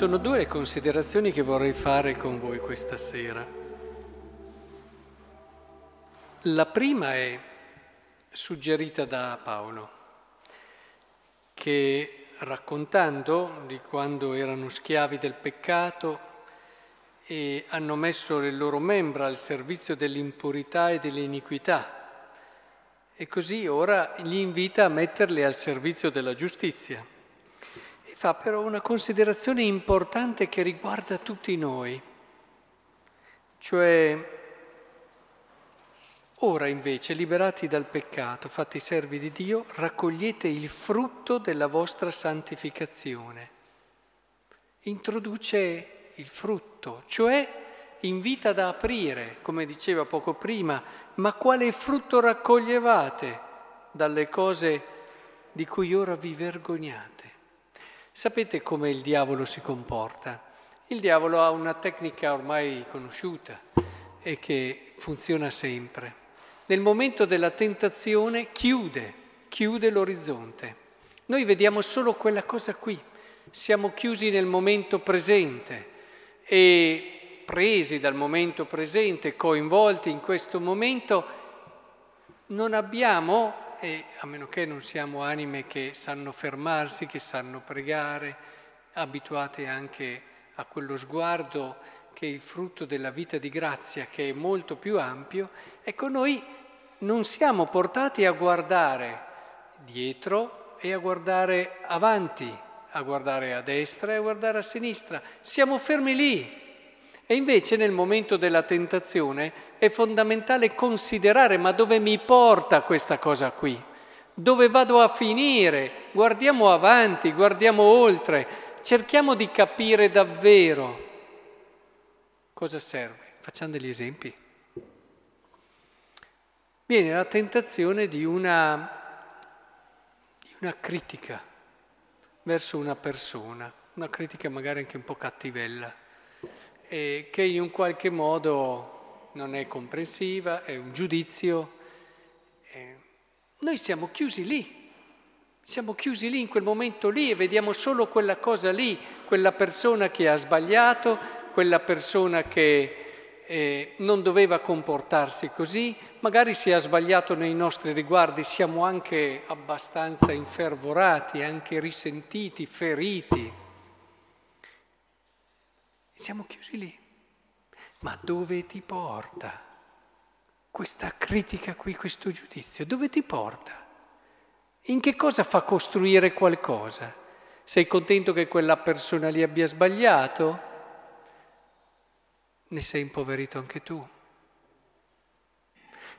Sono due le considerazioni che vorrei fare con voi questa sera. La prima è suggerita da Paolo, che raccontando di quando erano schiavi del peccato e hanno messo le loro membra al servizio dell'impurità e dell'iniquità, e così ora gli invita a metterle al servizio della giustizia fa però una considerazione importante che riguarda tutti noi, cioè ora invece, liberati dal peccato, fatti servi di Dio, raccogliete il frutto della vostra santificazione. Introduce il frutto, cioè invita ad aprire, come diceva poco prima, ma quale frutto raccoglievate dalle cose di cui ora vi vergognate? Sapete come il diavolo si comporta? Il diavolo ha una tecnica ormai conosciuta e che funziona sempre. Nel momento della tentazione chiude, chiude l'orizzonte. Noi vediamo solo quella cosa qui, siamo chiusi nel momento presente e presi dal momento presente, coinvolti in questo momento, non abbiamo e a meno che non siamo anime che sanno fermarsi, che sanno pregare, abituate anche a quello sguardo che è il frutto della vita di grazia, che è molto più ampio, ecco noi non siamo portati a guardare dietro e a guardare avanti, a guardare a destra e a guardare a sinistra, siamo fermi lì. E invece nel momento della tentazione è fondamentale considerare ma dove mi porta questa cosa qui? Dove vado a finire? Guardiamo avanti, guardiamo oltre, cerchiamo di capire davvero cosa serve. Facciamo degli esempi. Viene la tentazione di una, di una critica verso una persona, una critica magari anche un po' cattivella eh, che in un qualche modo non è comprensiva, è un giudizio. Noi siamo chiusi lì, siamo chiusi lì in quel momento lì e vediamo solo quella cosa lì, quella persona che ha sbagliato, quella persona che eh, non doveva comportarsi così, magari si è sbagliato nei nostri riguardi, siamo anche abbastanza infervorati, anche risentiti, feriti. Siamo chiusi lì. Ma dove ti porta questa critica qui, questo giudizio? Dove ti porta? In che cosa fa costruire qualcosa? Sei contento che quella persona lì abbia sbagliato? Ne sei impoverito anche tu.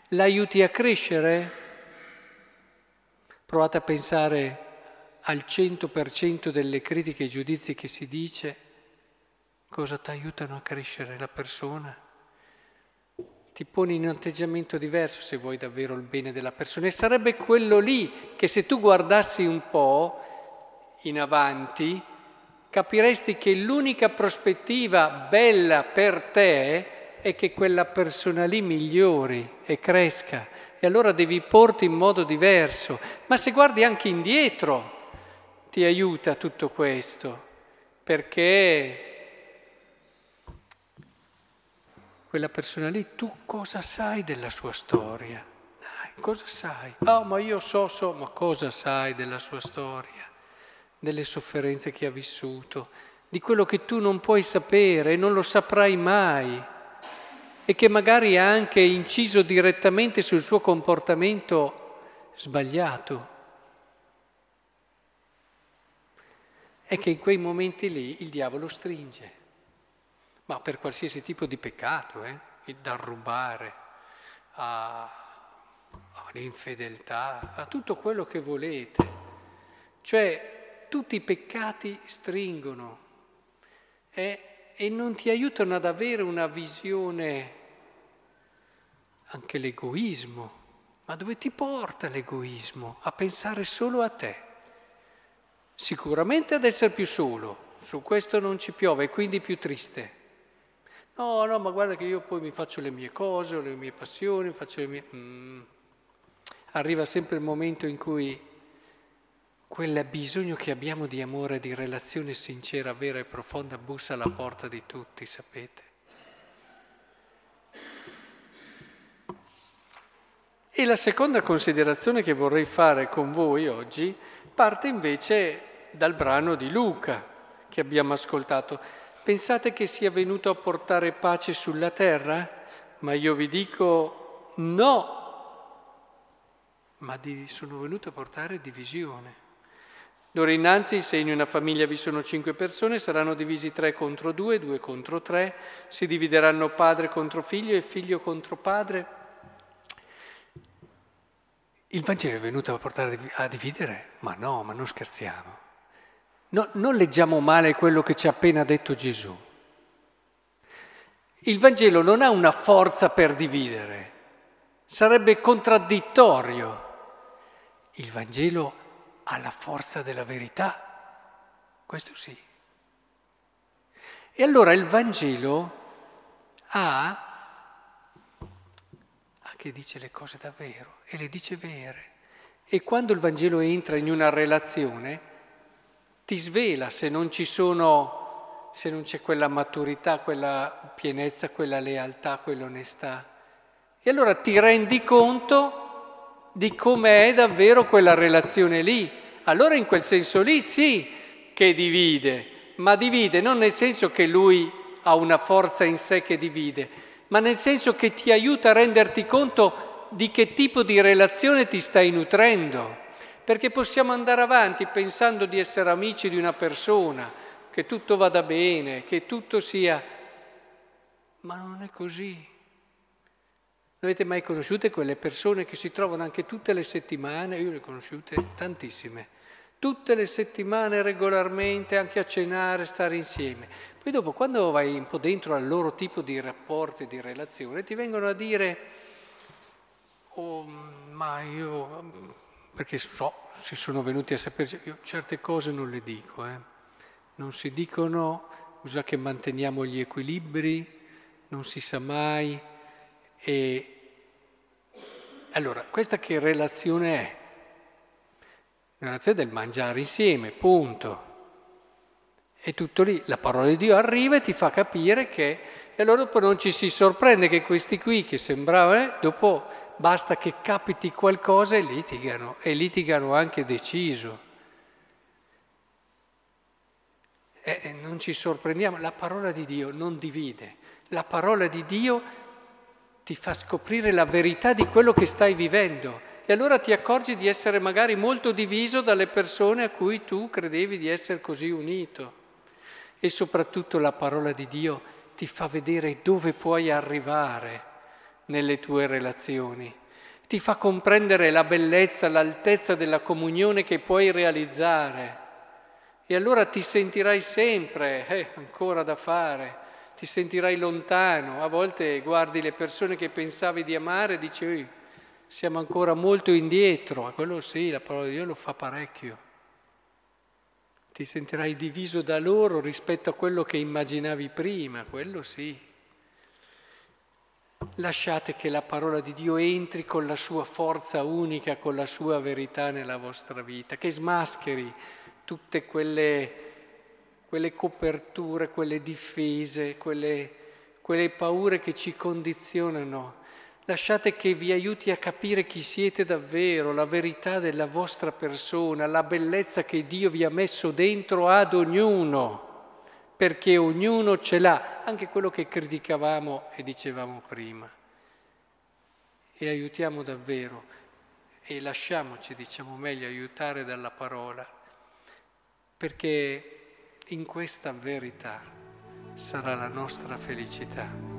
L'aiuti a crescere? Provate a pensare al 100% delle critiche e giudizi che si dice cosa ti aiutano a crescere la persona. Ti poni in un atteggiamento diverso se vuoi davvero il bene della persona e sarebbe quello lì che se tu guardassi un po' in avanti capiresti che l'unica prospettiva bella per te è che quella persona lì migliori e cresca e allora devi porti in modo diverso. Ma se guardi anche indietro ti aiuta tutto questo perché quella persona lì, tu cosa sai della sua storia? Dai, cosa sai? Oh, ma io so, so, ma cosa sai della sua storia? Delle sofferenze che ha vissuto, di quello che tu non puoi sapere e non lo saprai mai e che magari ha anche inciso direttamente sul suo comportamento sbagliato. È che in quei momenti lì il diavolo stringe ma per qualsiasi tipo di peccato, eh? dal rubare all'infedeltà, a tutto quello che volete. Cioè tutti i peccati stringono eh? e non ti aiutano ad avere una visione, anche l'egoismo. Ma dove ti porta l'egoismo? A pensare solo a te. Sicuramente ad essere più solo, su questo non ci piove, quindi più triste. No, no, ma guarda che io poi mi faccio le mie cose, ho le mie passioni, faccio le mie... Mm. Arriva sempre il momento in cui quel bisogno che abbiamo di amore, di relazione sincera, vera e profonda, bussa alla porta di tutti, sapete? E la seconda considerazione che vorrei fare con voi oggi parte invece dal brano di Luca che abbiamo ascoltato. Pensate che sia venuto a portare pace sulla terra? Ma io vi dico no, ma sono venuto a portare divisione. D'ora innanzi, se in una famiglia vi sono cinque persone, saranno divisi tre contro due, due contro tre, si divideranno padre contro figlio e figlio contro padre. Il Vangelo è venuto a portare a dividere? Ma no, ma non scherziamo. No, non leggiamo male quello che ci ha appena detto Gesù. Il Vangelo non ha una forza per dividere, sarebbe contraddittorio. Il Vangelo ha la forza della verità, questo sì. E allora il Vangelo ha che dice le cose davvero e le dice vere. E quando il Vangelo entra in una relazione, ti svela se non ci sono, se non c'è quella maturità, quella pienezza, quella lealtà, quell'onestà. E allora ti rendi conto di come è davvero quella relazione lì. Allora in quel senso lì sì che divide, ma divide non nel senso che lui ha una forza in sé che divide, ma nel senso che ti aiuta a renderti conto di che tipo di relazione ti stai nutrendo, perché possiamo andare avanti pensando di essere amici di una persona, che tutto vada bene, che tutto sia... Ma non è così. Non avete mai conosciute quelle persone che si trovano anche tutte le settimane? Io le ho conosciute tantissime tutte le settimane regolarmente, anche a cenare, stare insieme. Poi dopo, quando vai un po' dentro al loro tipo di rapporti, di relazione, ti vengono a dire, oh, ma io, perché so, si sono venuti a sapere, io certe cose non le dico, eh. non si dicono, bisogna che manteniamo gli equilibri, non si sa mai. E allora, questa che relazione è? La relazione del mangiare insieme, punto. E tutto lì, la parola di Dio arriva e ti fa capire che, e allora dopo non ci si sorprende che questi qui che sembravano, eh, dopo basta che capiti qualcosa e litigano, e litigano anche deciso. E non ci sorprendiamo, la parola di Dio non divide, la parola di Dio ti fa scoprire la verità di quello che stai vivendo e allora ti accorgi di essere magari molto diviso dalle persone a cui tu credevi di essere così unito. E soprattutto la parola di Dio ti fa vedere dove puoi arrivare nelle tue relazioni, ti fa comprendere la bellezza, l'altezza della comunione che puoi realizzare. E allora ti sentirai sempre, eh, ancora da fare, ti sentirai lontano. A volte guardi le persone che pensavi di amare e dici, siamo ancora molto indietro, a quello sì, la parola di Dio lo fa parecchio. Ti sentirai diviso da loro rispetto a quello che immaginavi prima, quello sì. Lasciate che la parola di Dio entri con la sua forza unica, con la sua verità nella vostra vita, che smascheri tutte quelle, quelle coperture, quelle difese, quelle, quelle paure che ci condizionano. Lasciate che vi aiuti a capire chi siete davvero, la verità della vostra persona, la bellezza che Dio vi ha messo dentro ad ognuno, perché ognuno ce l'ha, anche quello che criticavamo e dicevamo prima. E aiutiamo davvero e lasciamoci, diciamo meglio, aiutare dalla parola, perché in questa verità sarà la nostra felicità.